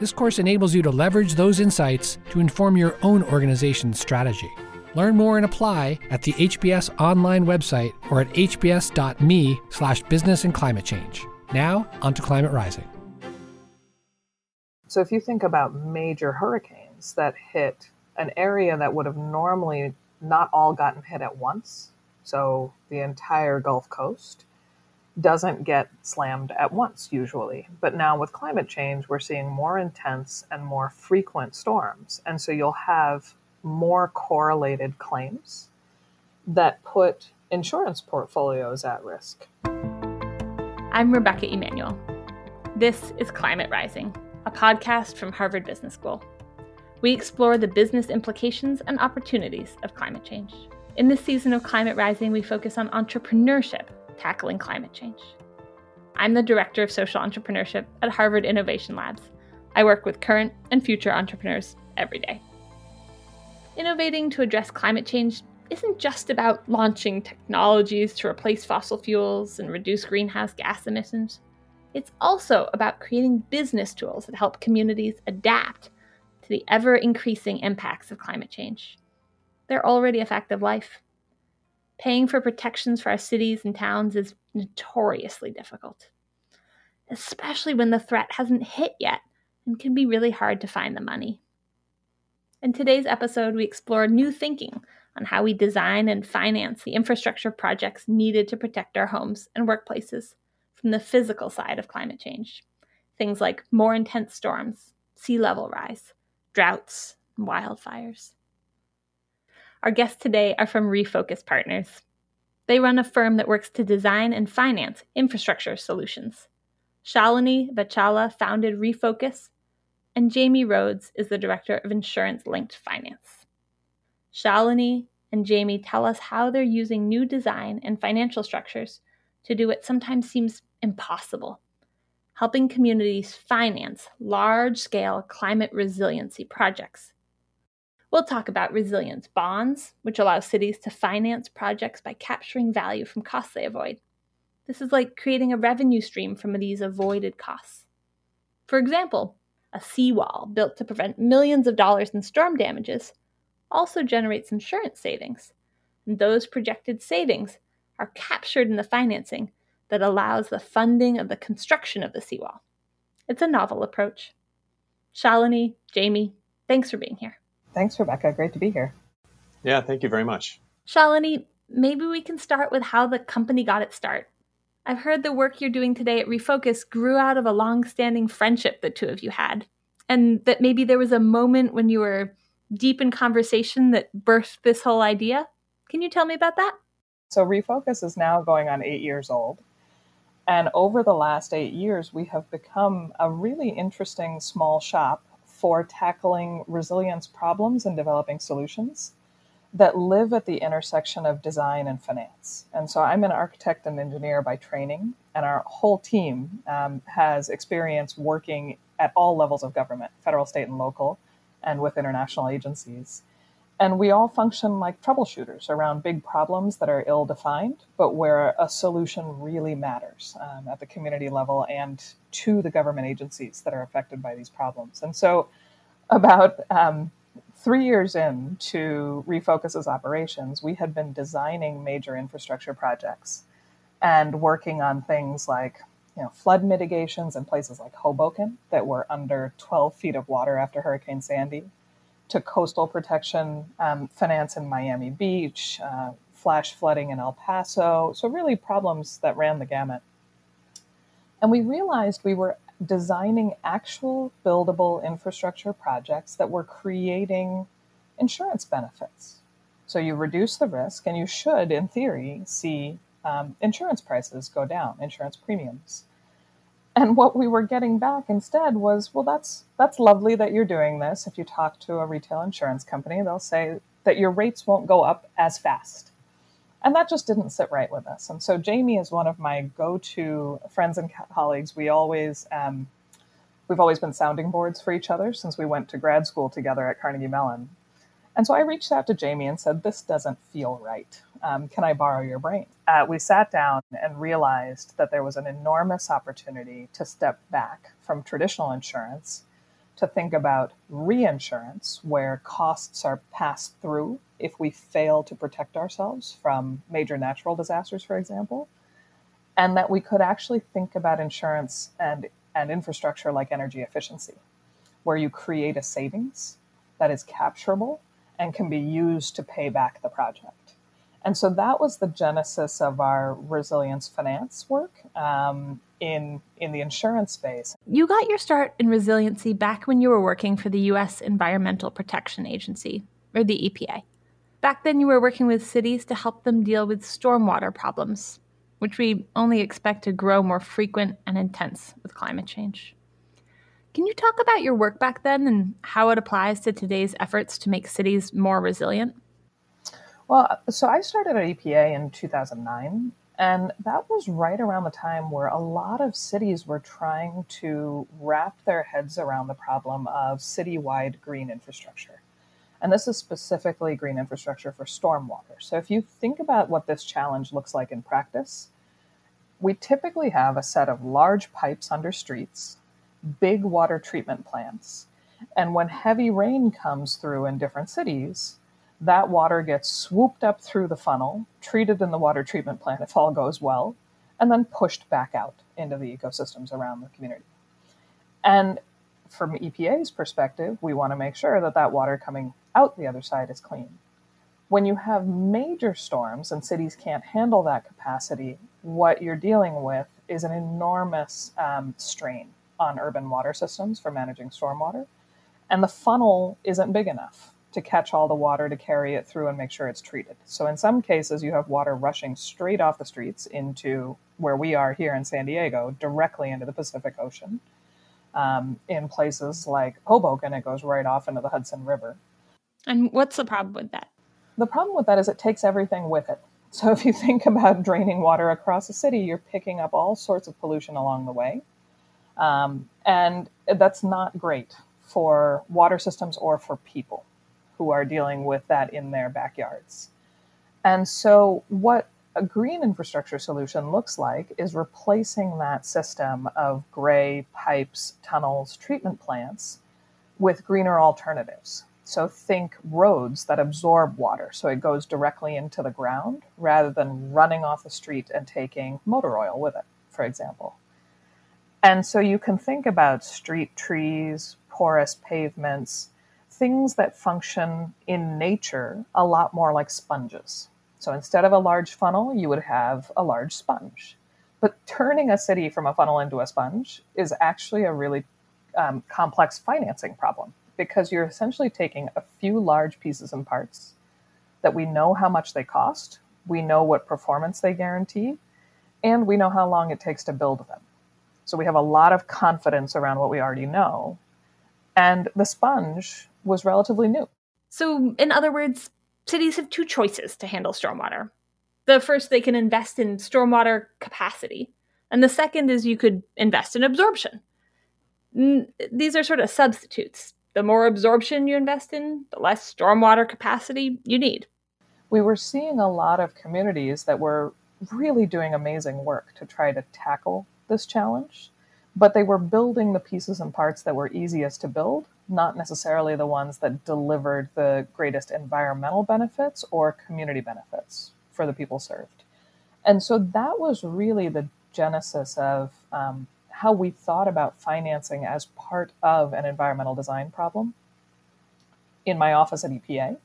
This course enables you to leverage those insights to inform your own organization's strategy. Learn more and apply at the HBS online website or at hbs.me slash business and climate change. Now, onto climate rising. So if you think about major hurricanes that hit an area that would have normally not all gotten hit at once, so the entire Gulf Coast, doesn't get slammed at once usually. But now with climate change, we're seeing more intense and more frequent storms. And so you'll have more correlated claims that put insurance portfolios at risk. I'm Rebecca Emanuel. This is Climate Rising, a podcast from Harvard Business School. We explore the business implications and opportunities of climate change. In this season of Climate Rising, we focus on entrepreneurship tackling climate change. I'm the Director of Social Entrepreneurship at Harvard Innovation Labs. I work with current and future entrepreneurs every day. Innovating to address climate change isn't just about launching technologies to replace fossil fuels and reduce greenhouse gas emissions. It's also about creating business tools that help communities adapt to the ever increasing impacts of climate change. They're already a fact of life. Paying for protections for our cities and towns is notoriously difficult, especially when the threat hasn't hit yet and can be really hard to find the money. In today's episode, we explore new thinking on how we design and finance the infrastructure projects needed to protect our homes and workplaces from the physical side of climate change. Things like more intense storms, sea level rise, droughts, and wildfires. Our guests today are from Refocus Partners. They run a firm that works to design and finance infrastructure solutions. Shalini Vajjhala founded Refocus, and Jamie Rhodes is the director of insurance linked finance. Shalini and Jamie tell us how they're using new design and financial structures to do what sometimes seems impossible, helping communities finance large scale climate resiliency projects We'll talk about resilience bonds, which allow cities to finance projects by capturing value from costs they avoid. This is like creating a revenue stream from these avoided costs. For example, a seawall built to prevent millions of dollars in storm damages also generates insurance savings. And those projected savings are captured in the financing that allows the funding of the construction of the seawall. It's a novel approach. Shalini, Jamie, thanks for being here. Thanks, Rebecca. Great to be here. Yeah, thank you very much. Shalini, maybe we can start with how the company got its start. I've heard the work you're doing today at Refocus grew out of a long standing friendship the two of you had, and that maybe there was a moment when you were deep in conversation that birthed this whole idea. Can you tell me about that? So, Refocus is now going on eight years old. And over the last eight years, we have become a really interesting small shop for tackling resilience problems and developing solutions that live at the intersection of design and finance. And so I'm an architect and engineer by training, and our whole team um, has experience working at all levels of government federal, state, and local, and with international agencies. And we all function like troubleshooters around big problems that are ill defined, but where a solution really matters um, at the community level and to the government agencies that are affected by these problems. And so, about um, three years in into Refocus's operations, we had been designing major infrastructure projects and working on things like you know, flood mitigations in places like Hoboken that were under 12 feet of water after Hurricane Sandy to coastal protection um, finance in Miami Beach, uh, flash flooding in El Paso. So, really, problems that ran the gamut. And we realized we were designing actual buildable infrastructure projects that were creating insurance benefits. So, you reduce the risk, and you should, in theory, see um, insurance prices go down, insurance premiums. And what we were getting back instead was, well, that's that's lovely that you're doing this. If you talk to a retail insurance company, they'll say that your rates won't go up as fast. And that just didn't sit right with us. And so Jamie is one of my go-to friends and colleagues. We always um, we've always been sounding boards for each other since we went to grad school together at Carnegie Mellon. And so I reached out to Jamie and said, This doesn't feel right. Um, can I borrow your brain? Uh, we sat down and realized that there was an enormous opportunity to step back from traditional insurance to think about reinsurance, where costs are passed through if we fail to protect ourselves from major natural disasters, for example, and that we could actually think about insurance and, and infrastructure like energy efficiency, where you create a savings that is capturable and can be used to pay back the project. And so that was the genesis of our resilience finance work um, in in the insurance space. You got your start in resiliency back when you were working for the U.S. Environmental Protection Agency, or the EPA. Back then, you were working with cities to help them deal with stormwater problems, which we only expect to grow more frequent and intense with climate change. Can you talk about your work back then and how it applies to today's efforts to make cities more resilient? Well, so I started at EPA in 2009, and that was right around the time where a lot of cities were trying to wrap their heads around the problem of citywide green infrastructure. And this is specifically green infrastructure for stormwater. So if you think about what this challenge looks like in practice, we typically have a set of large pipes under streets big water treatment plants. And when heavy rain comes through in different cities, that water gets swooped up through the funnel, treated in the water treatment plant if all goes well, and then pushed back out into the ecosystems around the community. And from EPA's perspective, we want to make sure that that water coming out the other side is clean. When you have major storms and cities can't handle that capacity, what you're dealing with is an enormous um, strain on urban water systems for managing stormwater. And the funnel isn't big enough to catch all the water to carry it through and make sure it's treated. So in some cases, you have water rushing straight off the streets into where we are here in San Diego, directly into the Pacific Ocean. Um, in places like Hoboken, it goes right off into the Hudson River. And what's the problem with that? The problem with that is it takes everything with it. So if you think about draining water across a city, you're picking up all sorts of pollution along the way. Um, and that's not great for water systems or for people who are dealing with that in their backyards. And so, what a green infrastructure solution looks like is replacing that system of gray pipes, tunnels, treatment plants with greener alternatives. So, think roads that absorb water so it goes directly into the ground rather than running off the street and taking motor oil with it, for example. And so you can think about street trees, porous pavements, things that function in nature a lot more like sponges. So instead of a large funnel, you would have a large sponge. But turning a city from a funnel into a sponge is actually a really um, complex financing problem because you're essentially taking a few large pieces and parts that we know how much they cost, we know what performance they guarantee, and we know how long it takes to build them. So we have a lot of confidence around what we already know. And the sponge was relatively new. So, in other words, cities have two choices to handle stormwater. The first, they can invest in stormwater capacity. And the second is you could invest in absorption. These are sort of substitutes. The more absorption you invest in, the less stormwater capacity you need. We were seeing a lot of communities that were really doing amazing work to try to tackle this challenge, but they were building the pieces and parts that were easiest to build, not necessarily the ones that delivered the greatest environmental benefits or community benefits for the people served. And so that was really the genesis of um, how we thought about financing as part of an environmental design problem in my office at EPA.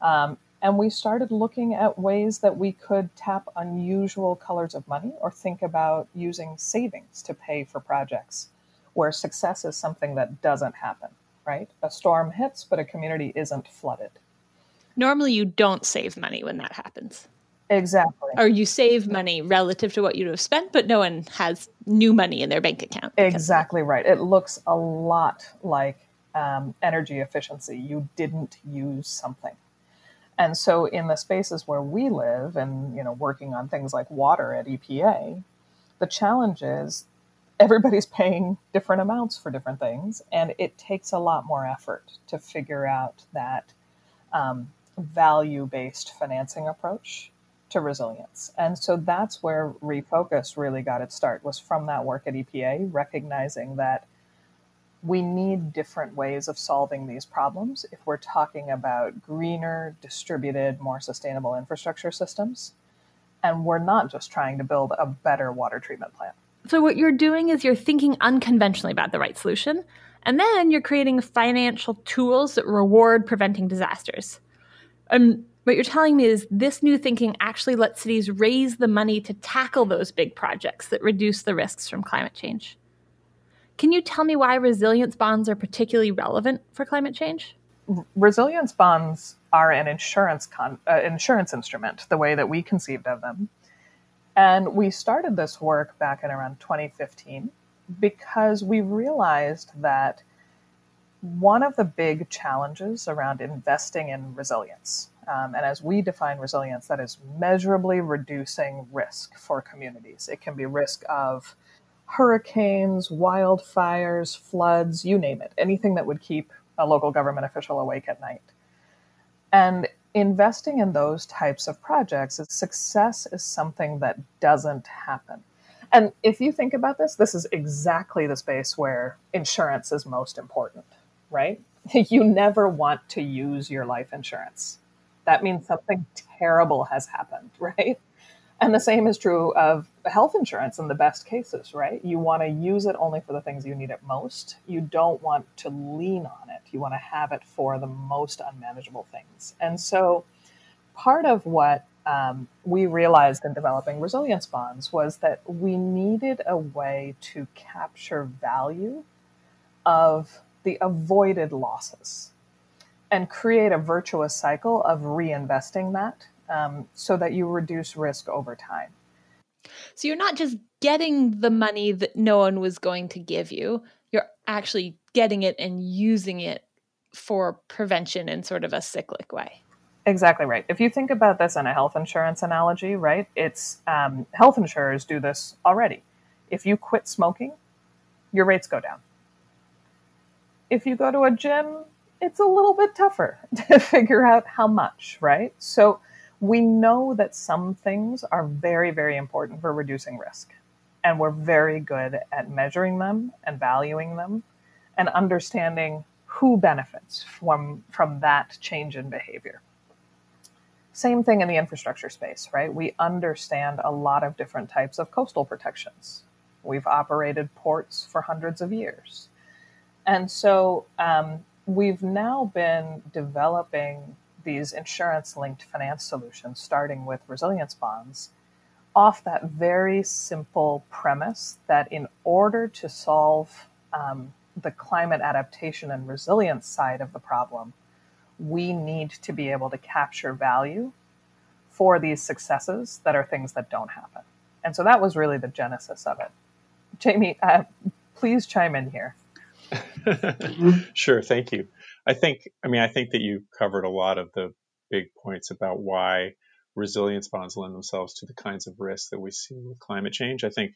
Um, and we started looking at ways that we could tap unusual colors of money or think about using savings to pay for projects where success is something that doesn't happen, right? A storm hits, but a community isn't flooded. Normally, you don't save money when that happens. Exactly. Or you save money relative to what you'd have spent, but no one has new money in their bank account. Exactly right. It looks a lot like um, energy efficiency. You didn't use something. And so in the spaces where we live and you know working on things like water at EPA, the challenge is everybody's paying different amounts for different things and it takes a lot more effort to figure out that um, value-based financing approach to resilience. And so that's where refocus really got its start was from that work at EPA, recognizing that we need different ways of solving these problems if we're talking about greener, distributed, more sustainable infrastructure systems. And we're not just trying to build a better water treatment plant. So, what you're doing is you're thinking unconventionally about the right solution, and then you're creating financial tools that reward preventing disasters. And what you're telling me is this new thinking actually lets cities raise the money to tackle those big projects that reduce the risks from climate change. Can you tell me why resilience bonds are particularly relevant for climate change? Resilience bonds are an insurance con- uh, insurance instrument, the way that we conceived of them. And we started this work back in around 2015 because we realized that one of the big challenges around investing in resilience um, and as we define resilience, that is measurably reducing risk for communities. It can be risk of hurricanes, wildfires, floods, you name it, anything that would keep a local government official awake at night. And investing in those types of projects, success is something that doesn't happen. And if you think about this, this is exactly the space where insurance is most important, right? You never want to use your life insurance that means something terrible has happened, right? And the same is true of health insurance in the best cases, right? You want to use it only for the things you need it most. You don't want to lean on it. You want to have it for the most unmanageable things. And so, part of what um, we realized in developing resilience bonds was that we needed a way to capture value of the avoided losses and create a virtuous cycle of reinvesting that um, so that you reduce risk over time. So you're not just getting the money that no one was going to give you, you're actually getting it and using it for prevention in sort of a cyclic way. Exactly right. If you think about this in a health insurance analogy, right, it's um, health insurers do this already. If you quit smoking, your rates go down. If you go to a gym, it's a little bit tougher to figure out how much, right? So we know that some things are very, very important for reducing risk. And we're very good at measuring them and valuing them and understanding who benefits from, from that change in behavior. Same thing in the infrastructure space, right? We understand a lot of different types of coastal protections. We've operated ports for hundreds of years. And so um, we've now been developing these insurance linked finance solutions, starting with resilience bonds, off that very simple premise that in order to solve um, the climate adaptation and resilience side of the problem, we need to be able to capture value for these successes that are things that don't happen. And so that was really the genesis of it. Jamie, uh, please chime in here. sure, thank you. I think, I mean, I think that you covered a lot of the big points about why resilience bonds lend themselves to the kinds of risks that we see with climate change. I think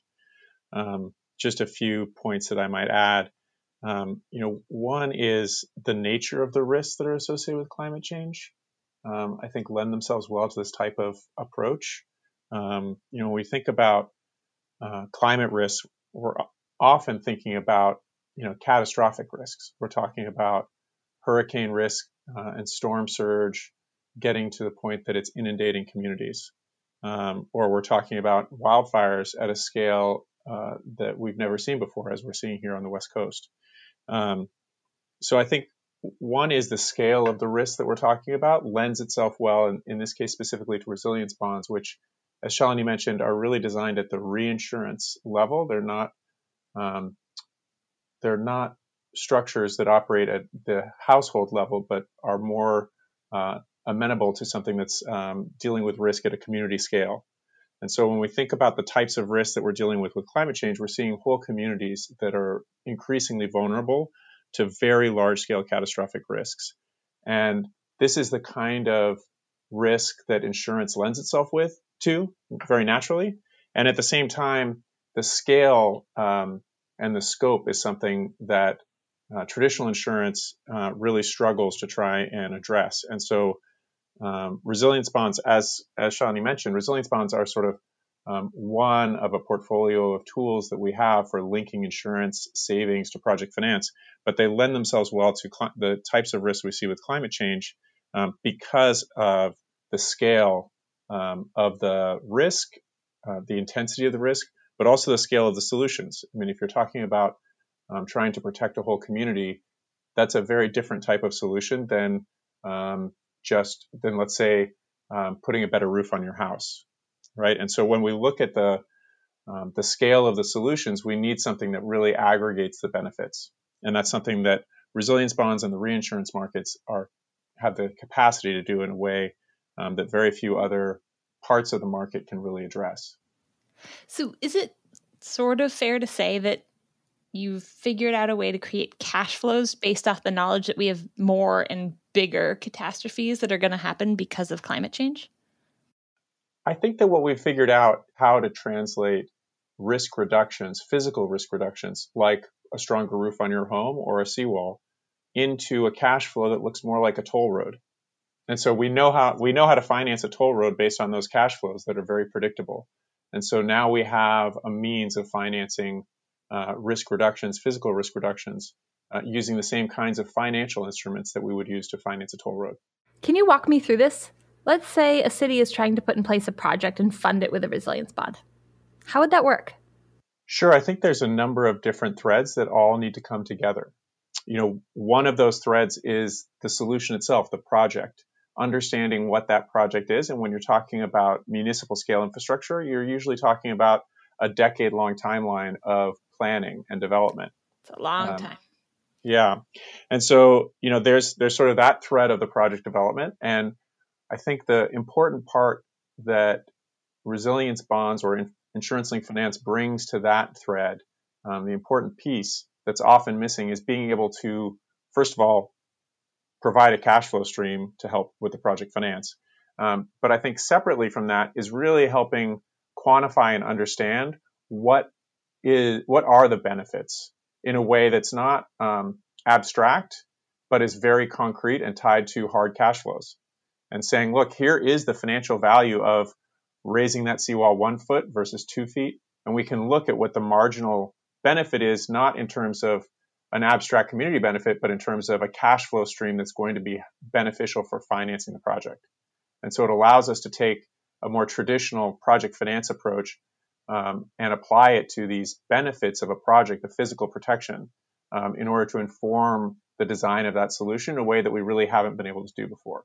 um, just a few points that I might add. Um, you know, one is the nature of the risks that are associated with climate change. Um, I think lend themselves well to this type of approach. Um, you know, when we think about uh, climate risks, we're often thinking about you know catastrophic risks. We're talking about hurricane risk uh, and storm surge getting to the point that it's inundating communities. Um, or we're talking about wildfires at a scale uh, that we've never seen before, as we're seeing here on the West Coast. Um, so I think one is the scale of the risk that we're talking about lends itself well, in, in this case specifically, to resilience bonds, which, as Shalini mentioned, are really designed at the reinsurance level. They're not um, they're not structures that operate at the household level, but are more uh, amenable to something that's um, dealing with risk at a community scale. And so when we think about the types of risks that we're dealing with with climate change, we're seeing whole communities that are increasingly vulnerable to very large scale catastrophic risks. And this is the kind of risk that insurance lends itself with to very naturally. And at the same time, the scale um, and the scope is something that uh, traditional insurance uh, really struggles to try and address. And so, um, resilience bonds, as as Shani mentioned, resilience bonds are sort of um, one of a portfolio of tools that we have for linking insurance savings to project finance, but they lend themselves well to cl- the types of risks we see with climate change um, because of the scale um, of the risk, uh, the intensity of the risk, but also the scale of the solutions. I mean, if you're talking about um, trying to protect a whole community, that's a very different type of solution than um, just than let's say um, putting a better roof on your house, right? And so when we look at the um, the scale of the solutions, we need something that really aggregates the benefits, and that's something that resilience bonds and the reinsurance markets are have the capacity to do in a way um, that very few other parts of the market can really address. So, is it sort of fair to say that you've figured out a way to create cash flows based off the knowledge that we have more and bigger catastrophes that are going to happen because of climate change? I think that what we've figured out how to translate risk reductions, physical risk reductions, like a stronger roof on your home or a seawall, into a cash flow that looks more like a toll road. And so we know how we know how to finance a toll road based on those cash flows that are very predictable. And so now we have a means of financing uh, risk reductions, physical risk reductions, uh, using the same kinds of financial instruments that we would use to finance a toll road. Can you walk me through this? Let's say a city is trying to put in place a project and fund it with a resilience bond. How would that work? Sure, I think there's a number of different threads that all need to come together. You know, one of those threads is the solution itself, the project understanding what that project is. And when you're talking about municipal scale infrastructure, you're usually talking about a decade long timeline of planning and development. It's a long um, time. Yeah. And so, you know, there's there's sort of that thread of the project development. And I think the important part that resilience bonds or in, insurance linked finance brings to that thread, um, the important piece that's often missing is being able to, first of all, provide a cash flow stream to help with the project finance. Um, but I think separately from that is really helping quantify and understand what is what are the benefits in a way that's not um, abstract, but is very concrete and tied to hard cash flows. And saying, look, here is the financial value of raising that seawall one foot versus two feet, and we can look at what the marginal benefit is, not in terms of an abstract community benefit, but in terms of a cash flow stream that's going to be beneficial for financing the project. And so it allows us to take a more traditional project finance approach um, and apply it to these benefits of a project, the physical protection, um, in order to inform the design of that solution in a way that we really haven't been able to do before.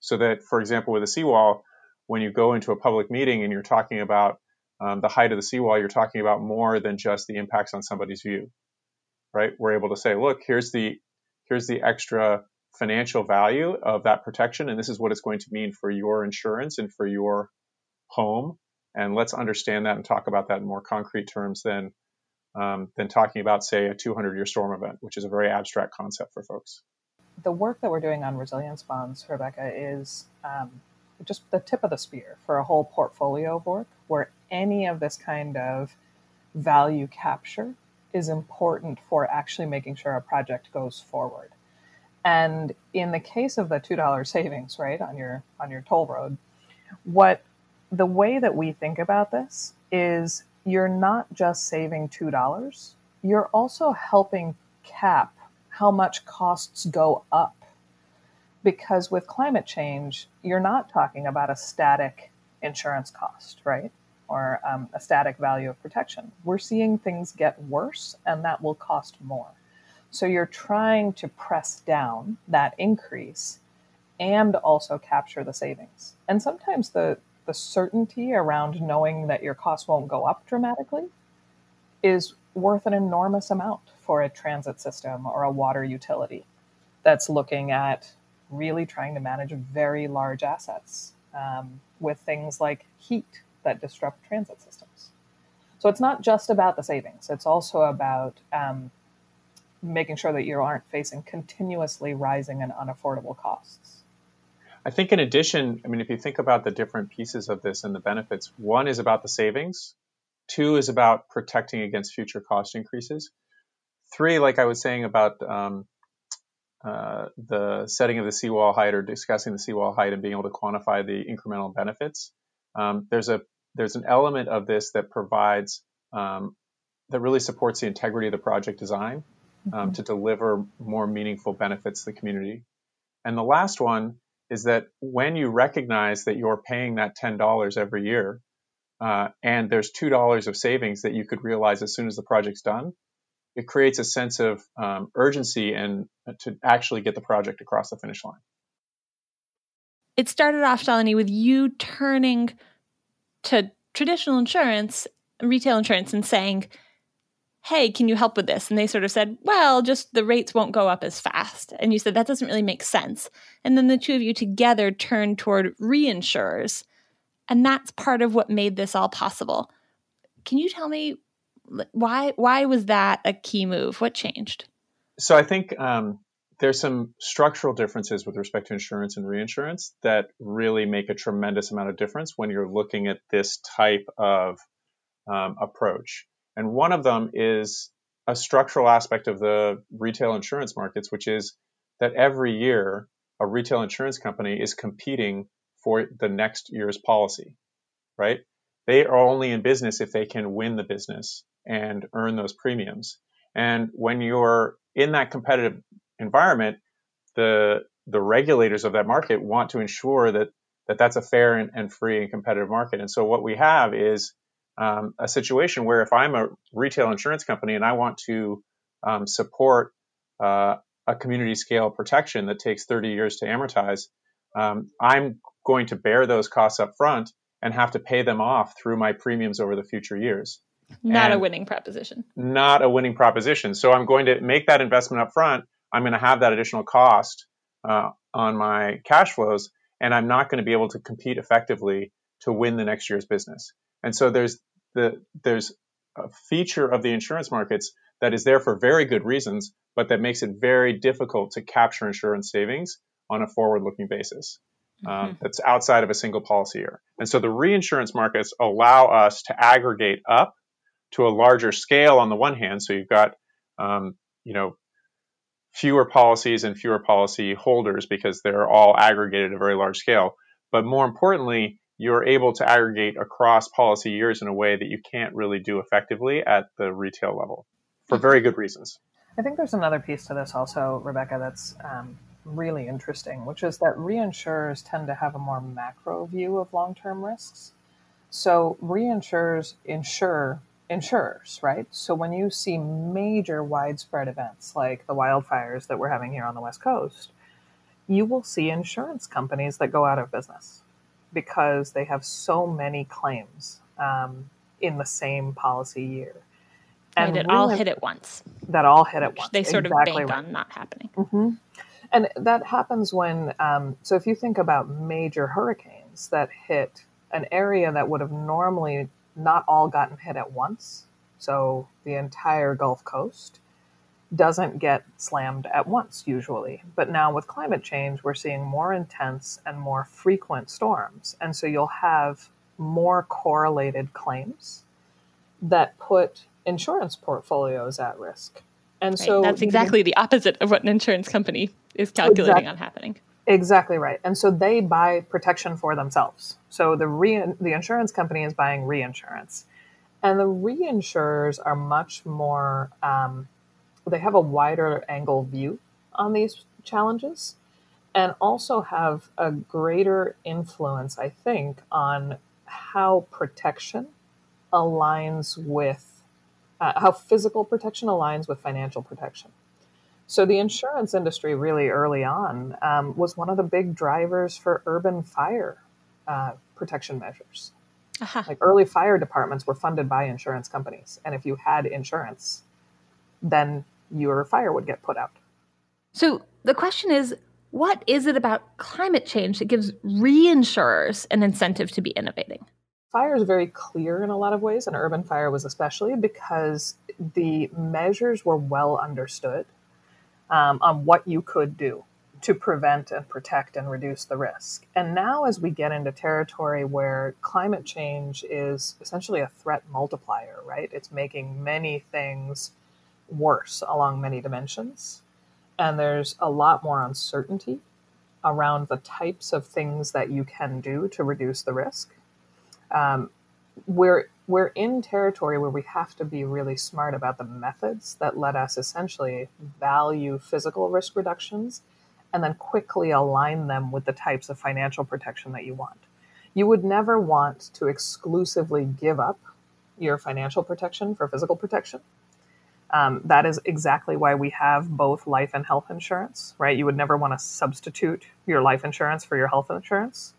So that, for example, with a seawall, when you go into a public meeting and you're talking about um, the height of the seawall, you're talking about more than just the impacts on somebody's view right? We're able to say, look, here's the here's the extra financial value of that protection, and this is what it's going to mean for your insurance and for your home. And let's understand that and talk about that in more concrete terms than um, than talking about, say, a 200 year storm event, which is a very abstract concept for folks. The work that we're doing on resilience bonds, Rebecca, is um, just the tip of the spear for a whole portfolio of work where any of this kind of value capture is important for actually making sure a project goes forward. And in the case of the $2 savings, right, on your on your toll road, what the way that we think about this is you're not just saving $2, you're also helping cap how much costs go up. Because with climate change, you're not talking about a static insurance cost, right? or um, a static value of protection. We're seeing things get worse, and that will cost more. So you're trying to press down that increase and also capture the savings. And sometimes the, the certainty around knowing that your costs won't go up dramatically is worth an enormous amount for a transit system or a water utility that's looking at really trying to manage very large assets um, with things like heat that disrupt transit systems. So it's not just about the savings, it's also about um, making sure that you aren't facing continuously rising and unaffordable costs. I think, in addition, I mean, if you think about the different pieces of this and the benefits, one is about the savings, two is about protecting against future cost increases, three, like I was saying about um, uh, the setting of the seawall height or discussing the seawall height and being able to quantify the incremental benefits. Um, there's a there's an element of this that provides um, that really supports the integrity of the project design um, mm-hmm. to deliver more meaningful benefits to the community. And the last one is that when you recognize that you're paying that $10 every year uh, and there's $2 of savings that you could realize as soon as the project's done, it creates a sense of um, urgency and uh, to actually get the project across the finish line. It started off, Shalini, with you turning to traditional insurance, retail insurance, and saying, hey, can you help with this? And they sort of said, well, just the rates won't go up as fast. And you said, that doesn't really make sense. And then the two of you together turned toward reinsurers. And that's part of what made this all possible. Can you tell me why why was that a key move? What changed? So I think um, there's some structural differences with respect to insurance and reinsurance that really make a tremendous amount of difference when you're looking at this type of um, approach. And one of them is a structural aspect of the retail insurance markets, which is that every year a retail insurance company is competing for the next year's policy, right? They are only in business if they can win the business and earn those premiums. And when you're in that competitive environment, the the regulators of that market want to ensure that that that's a fair and, and free and competitive market. And so what we have is um, a situation where if I'm a retail insurance company and I want to um, support uh, a community scale protection that takes 30 years to amortize, um, I'm going to bear those costs up front and have to pay them off through my premiums over the future years. Not and a winning proposition. Not a winning proposition. So I'm going to make that investment up front. I'm going to have that additional cost uh, on my cash flows, and I'm not going to be able to compete effectively to win the next year's business. And so there's the there's a feature of the insurance markets that is there for very good reasons, but that makes it very difficult to capture insurance savings on a forward-looking basis. Um, mm-hmm. Um, that's outside of a single policy year. And so the reinsurance markets allow us to aggregate up to a larger scale on the one hand. So you've got, um, you know, fewer policies and fewer policy holders because they're all aggregated at a very large scale. But more importantly, you're able to aggregate across policy years in a way that you can't really do effectively at the retail level for very good reasons. I think there's another piece to this also, Rebecca, that's um, really interesting, which is that reinsurers tend to have a more macro view of long term risks. So reinsurers insure insurers, right? So when you see major widespread events like the wildfires that we're having here on the West Coast, you will see insurance companies that go out of business because they have so many claims um, in the same policy year. And it all hit at once. That all hit at once. They sort exactly of bank right. on not happening. Mm-hmm. And that happens when, um, so if you think about major hurricanes that hit an area that would have normally not all gotten hit at once, so the entire Gulf Coast, doesn't get slammed at once usually. But now with climate change, we're seeing more intense and more frequent storms. And so you'll have more correlated claims that put insurance portfolios at risk. And right. so that's exactly the opposite of what an insurance company is calculating exactly, on happening. Exactly right. And so they buy protection for themselves. So the re- the insurance company is buying reinsurance. And the reinsurers are much more um, they have a wider angle view on these challenges and also have a greater influence, I think, on how protection aligns with uh, how physical protection aligns with financial protection. So, the insurance industry, really early on, um, was one of the big drivers for urban fire uh, protection measures. Uh-huh. Like early fire departments were funded by insurance companies. And if you had insurance, then your fire would get put out. So the question is What is it about climate change that gives reinsurers an incentive to be innovating? Fire is very clear in a lot of ways, and urban fire was especially because the measures were well understood um, on what you could do to prevent and protect and reduce the risk. And now, as we get into territory where climate change is essentially a threat multiplier, right? It's making many things worse along many dimensions and there's a lot more uncertainty around the types of things that you can do to reduce the risk. Um, we're we're in territory where we have to be really smart about the methods that let us essentially value physical risk reductions and then quickly align them with the types of financial protection that you want. You would never want to exclusively give up your financial protection for physical protection. Um, that is exactly why we have both life and health insurance, right? You would never want to substitute your life insurance for your health insurance.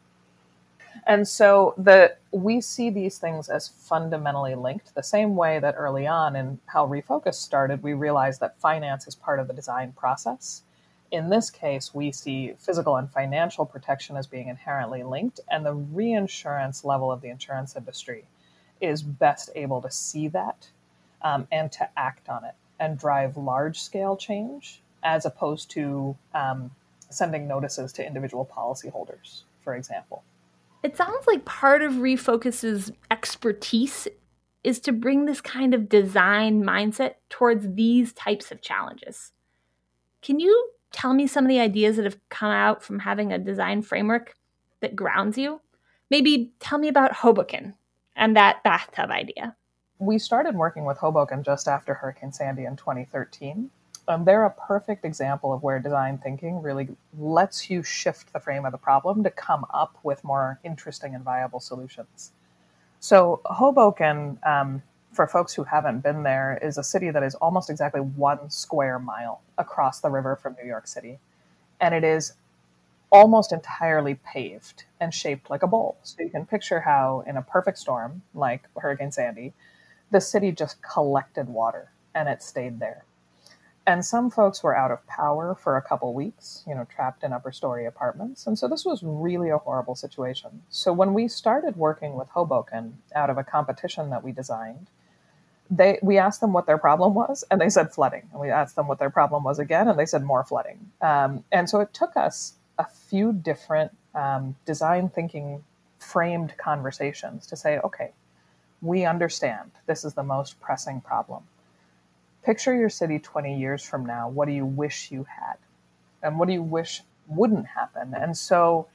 And so the we see these things as fundamentally linked, the same way that early on in how Refocus started, we realized that finance is part of the design process. In this case, we see physical and financial protection as being inherently linked, and the reinsurance level of the insurance industry is best able to see that um, and to act on it and drive large scale change as opposed to um, sending notices to individual policyholders, for example. It sounds like part of Refocus's expertise is to bring this kind of design mindset towards these types of challenges. Can you tell me some of the ideas that have come out from having a design framework that grounds you? Maybe tell me about Hoboken and that bathtub idea we started working with Hoboken just after Hurricane Sandy in 2013. Um, they're a perfect example of where design thinking really lets you shift the frame of the problem to come up with more interesting and viable solutions. So, Hoboken, um, for folks who haven't been there, is a city that is almost exactly one square mile across the river from New York City. And it is almost entirely paved and shaped like a bowl. So, you can picture how, in a perfect storm like Hurricane Sandy, the city just collected water and it stayed there. And some folks were out of power for a couple weeks, you know, trapped in upper story apartments. And so this was really a horrible situation. So when we started working with Hoboken out of a competition that we designed, they we asked them what their problem was, and they said flooding. And we asked them what their problem was again, and they said more flooding. Um, and so it took us a few different um, design thinking framed conversations to say, okay, we understand this is the most pressing problem. Picture your city 20 years from now. What do you wish you had? And what do you wish wouldn't happen? And so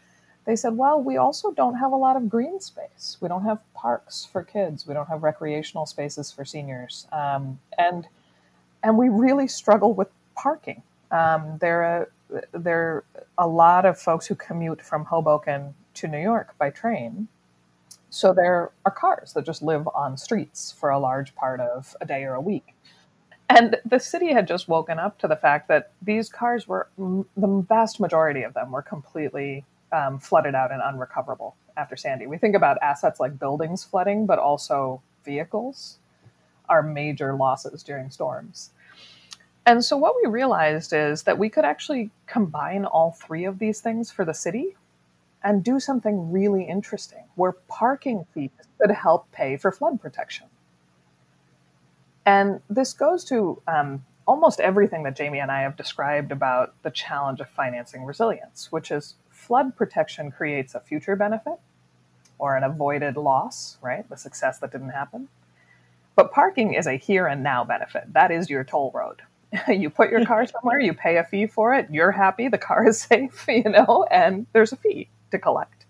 they said, well, we also don't have a lot of green space. We don't have parks for kids. We don't have recreational spaces for seniors. Um, and, and we really struggle with parking. Um, there, are, there are a lot of folks who commute from Hoboken to New York by train so there are cars that just live on streets for a large part of a day or a week. And the city had just woken up to the fact that these cars were, the vast majority of them were completely um, flooded out and unrecoverable after Sandy. We think about assets like buildings flooding, but also vehicles are major losses during storms. And so what we realized is that we could actually combine all three of these things for the city and do something really interesting where parking fees could help pay for flood protection. And this goes to um, almost everything that Jamie and I have described about the challenge of financing resilience, which is flood protection creates a future benefit or an avoided loss, right? The success that didn't happen. But parking is a here and now benefit. That is your toll road. you put your car somewhere, you pay a fee for it, you're happy, the car is safe, you know, and there's a fee to collect.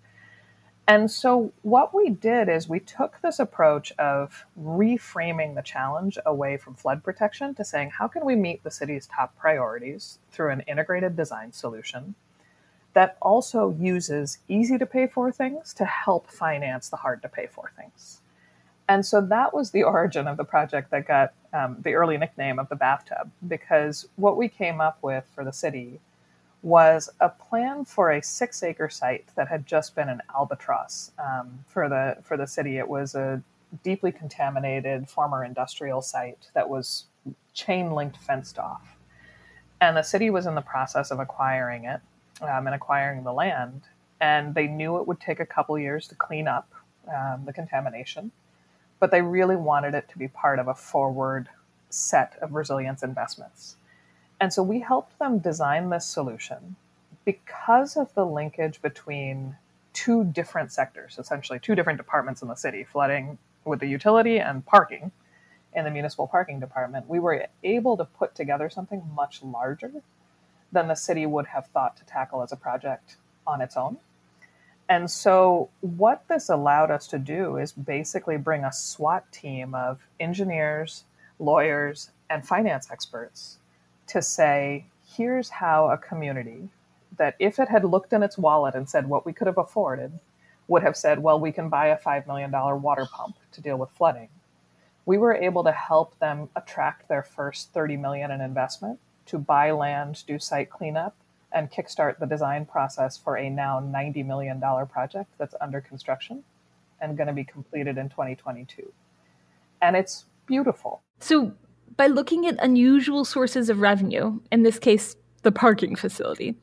And so, what we did is we took this approach of reframing the challenge away from flood protection to saying, how can we meet the city's top priorities through an integrated design solution that also uses easy to pay for things to help finance the hard to pay for things? And so that was the origin of the project that got um, the early nickname of the bathtub, because what we came up with for the city was a plan for a six acre site that had just been an albatross um, for the for the city. It was a deeply contaminated former industrial site that was chain linked fenced off. And the city was in the process of acquiring it. um, in acquiring the land, and they knew it would take a couple years to clean up um, the contamination, but they really wanted it to be part of a forward set of resilience investments. And so we helped them design this solution because of the linkage between two different sectors, essentially two different departments in the city flooding with the utility and parking in the municipal parking department. We were able to put together something much larger than the city would have thought to tackle as a project on its own. And so, what this allowed us to do is basically bring a SWAT team of engineers, lawyers, and finance experts to say, here's how a community that, if it had looked in its wallet and said what we could have afforded, would have said, well, we can buy a $5 million water pump to deal with flooding. We were able to help them attract their first 30 million in investment to buy land, do site cleanup, and kickstart the design process for a now $90 million project that's under construction and going to be completed in 2022. And it's beautiful. So, by looking at unusual sources of revenue, in this case, the parking facility,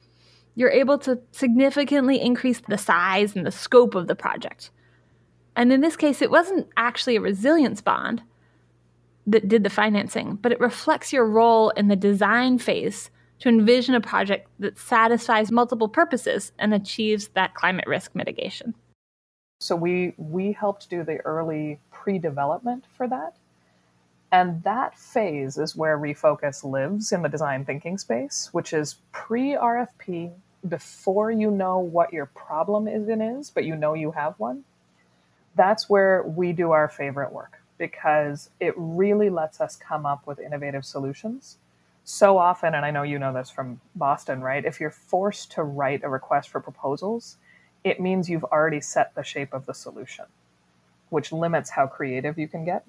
you're able to significantly increase the size and the scope of the project. And in this case, it wasn't actually a resilience bond that did the financing, but it reflects your role in the design phase to envision a project that satisfies multiple purposes and achieves that climate risk mitigation. So we we helped do the early pre-development for that. And that phase is where Refocus lives in the design thinking space, which is pre-RFP, before you know what your problem is and is, but you know you have one. That's where we do our favorite work because it really lets us come up with innovative solutions so often, and I know you know this from Boston, right? If you're forced to write a request for proposals, it means you've already set the shape of the solution, which limits how creative you can get.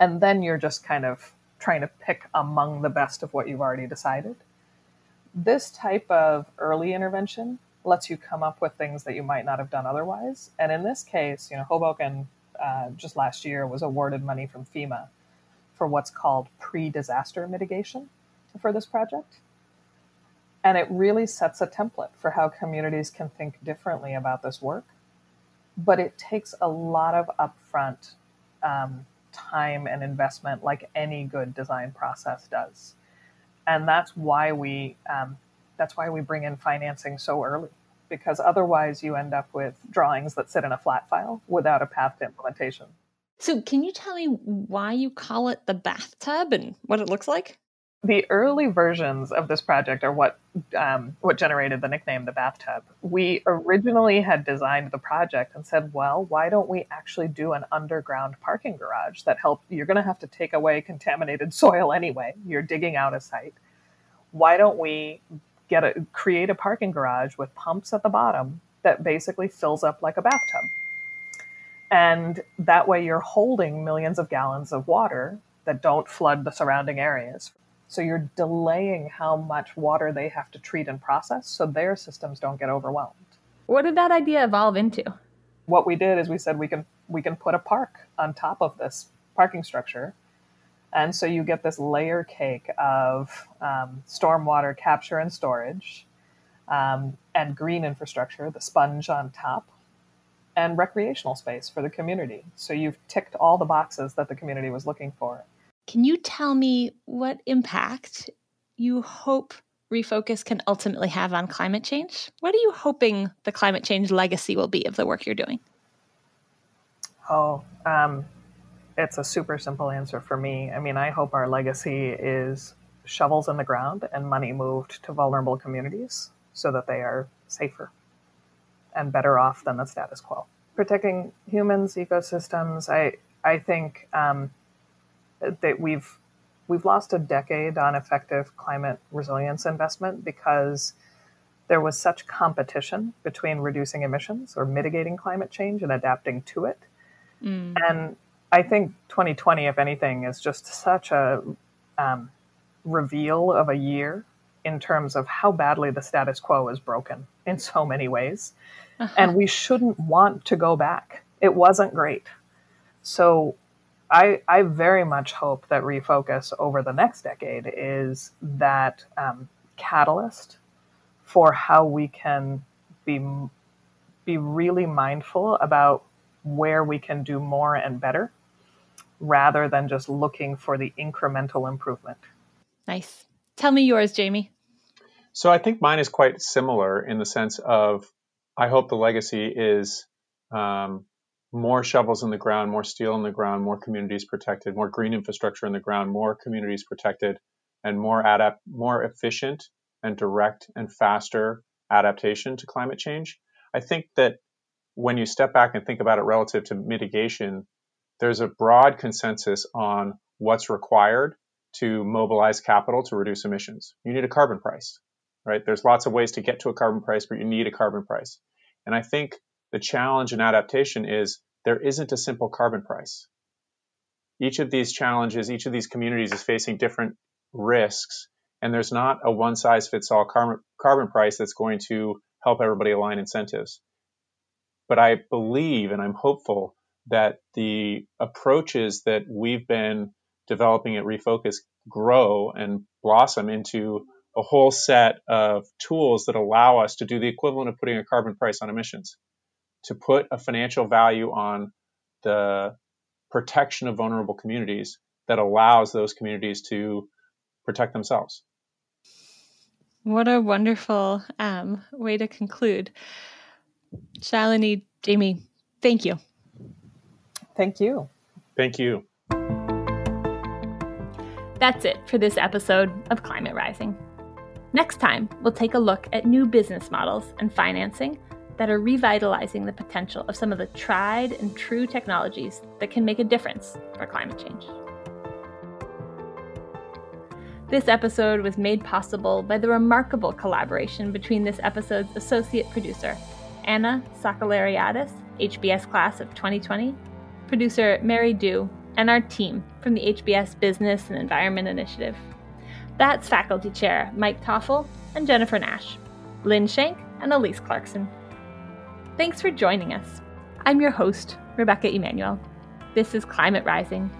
And then you're just kind of trying to pick among the best of what you've already decided. This type of early intervention lets you come up with things that you might not have done otherwise. And in this case, you know, Hoboken uh, just last year was awarded money from FEMA for what's called pre disaster mitigation for this project. And it really sets a template for how communities can think differently about this work. But it takes a lot of upfront um, time and investment, like any good design process does. And that's why we um, that's why we bring in financing so early, because otherwise you end up with drawings that sit in a flat file without a path to implementation. So, can you tell me why you call it the bathtub and what it looks like? The early versions of this project are what um, what generated the nickname the bathtub. We originally had designed the project and said, well, why don't we actually do an underground parking garage that help? You're going to have to take away contaminated soil anyway. You're digging out a site. Why don't we get a create a parking garage with pumps at the bottom that basically fills up like a bathtub? And that way you're holding millions of gallons of water that don't flood the surrounding areas. So you're delaying how much water they have to treat and process so their systems don't get overwhelmed. What did that idea evolve into? What we did is we said we can we can put a park on top of this parking structure. And so you get this layer cake of um, stormwater capture and storage um, and green infrastructure, the sponge on top, and recreational space for the community. So you've ticked all the boxes that the community was looking for. Can you tell me what impact you hope Refocus can ultimately have on climate change? What are you hoping the climate change legacy will be of the work you're doing? Oh, um, it's a super simple answer for me. I mean, I hope our legacy is shovels in the ground and money moved to vulnerable communities so that they are safer and better off than the status quo. Protecting humans, ecosystems, I I think um, that we've we've lost a decade on effective climate resilience investment because there was such competition between reducing emissions or mitigating climate change and adapting to it. Mm. And I think 2020, if anything, is just such a um, reveal of a year in terms of how badly the status quo is broken in so many ways. Uh-huh. And we shouldn't want to go back. It wasn't great. So I, I very much hope that Refocus over the next decade is that um, catalyst for how we can be be really mindful about where we can do more and better rather than just looking for the incremental improvement. Nice. Tell me yours, Jamie. So I think mine is quite similar in the sense of I hope the legacy is um, more shovels in the ground, more steel in the ground, more communities protected, more green infrastructure in the ground, more communities protected, and more adapt, more efficient and direct and faster adaptation to climate change. I think that when you step back and think about it relative to mitigation, there's a broad consensus on what's required to mobilize capital to reduce emissions. You need a carbon price, right? There's lots of ways to get to a carbon price, but you need a carbon price. And I think the challenge in adaptation is there isn't a simple carbon price. Each of these challenges, each of these communities is facing different risks, and there's not a one size fits all carbon, carbon price that's going to help everybody align incentives. But I believe and I'm hopeful that the approaches that we've been developing at Refocus grow and blossom into a whole set of tools that allow us to do the equivalent of putting a carbon price on emissions, to put a financial value on the protection of vulnerable communities that allows those communities to protect themselves. What a wonderful um, way to conclude. Shalini, Jamie, thank you. Thank you. Thank you. That's it for this episode of Climate Rising. Next time, we'll take a look at new business models and financing that are revitalizing the potential of some of the tried and true technologies that can make a difference for climate change. This episode was made possible by the remarkable collaboration between this episode's associate producer, Anna Sakalariadis, HBS class of 2020, producer Mary Dooe, and our team from the HBS Business and Environment Initiative. That's faculty chair Mike Toffel and Jennifer Nash, Lynn Shank, and Elise Clarkson. Thanks for joining us. I'm your host, Rebecca Emanuel. This is Climate Rising,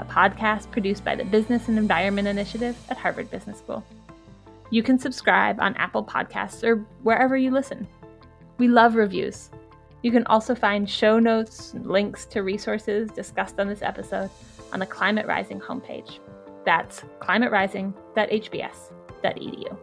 a podcast produced by the Business and Environment Initiative at Harvard Business School. You can subscribe on Apple Podcasts or wherever you listen. We love reviews. You can also find show notes and links to resources discussed on this episode on the Climate Rising homepage. That's climaterising.hbs.edu.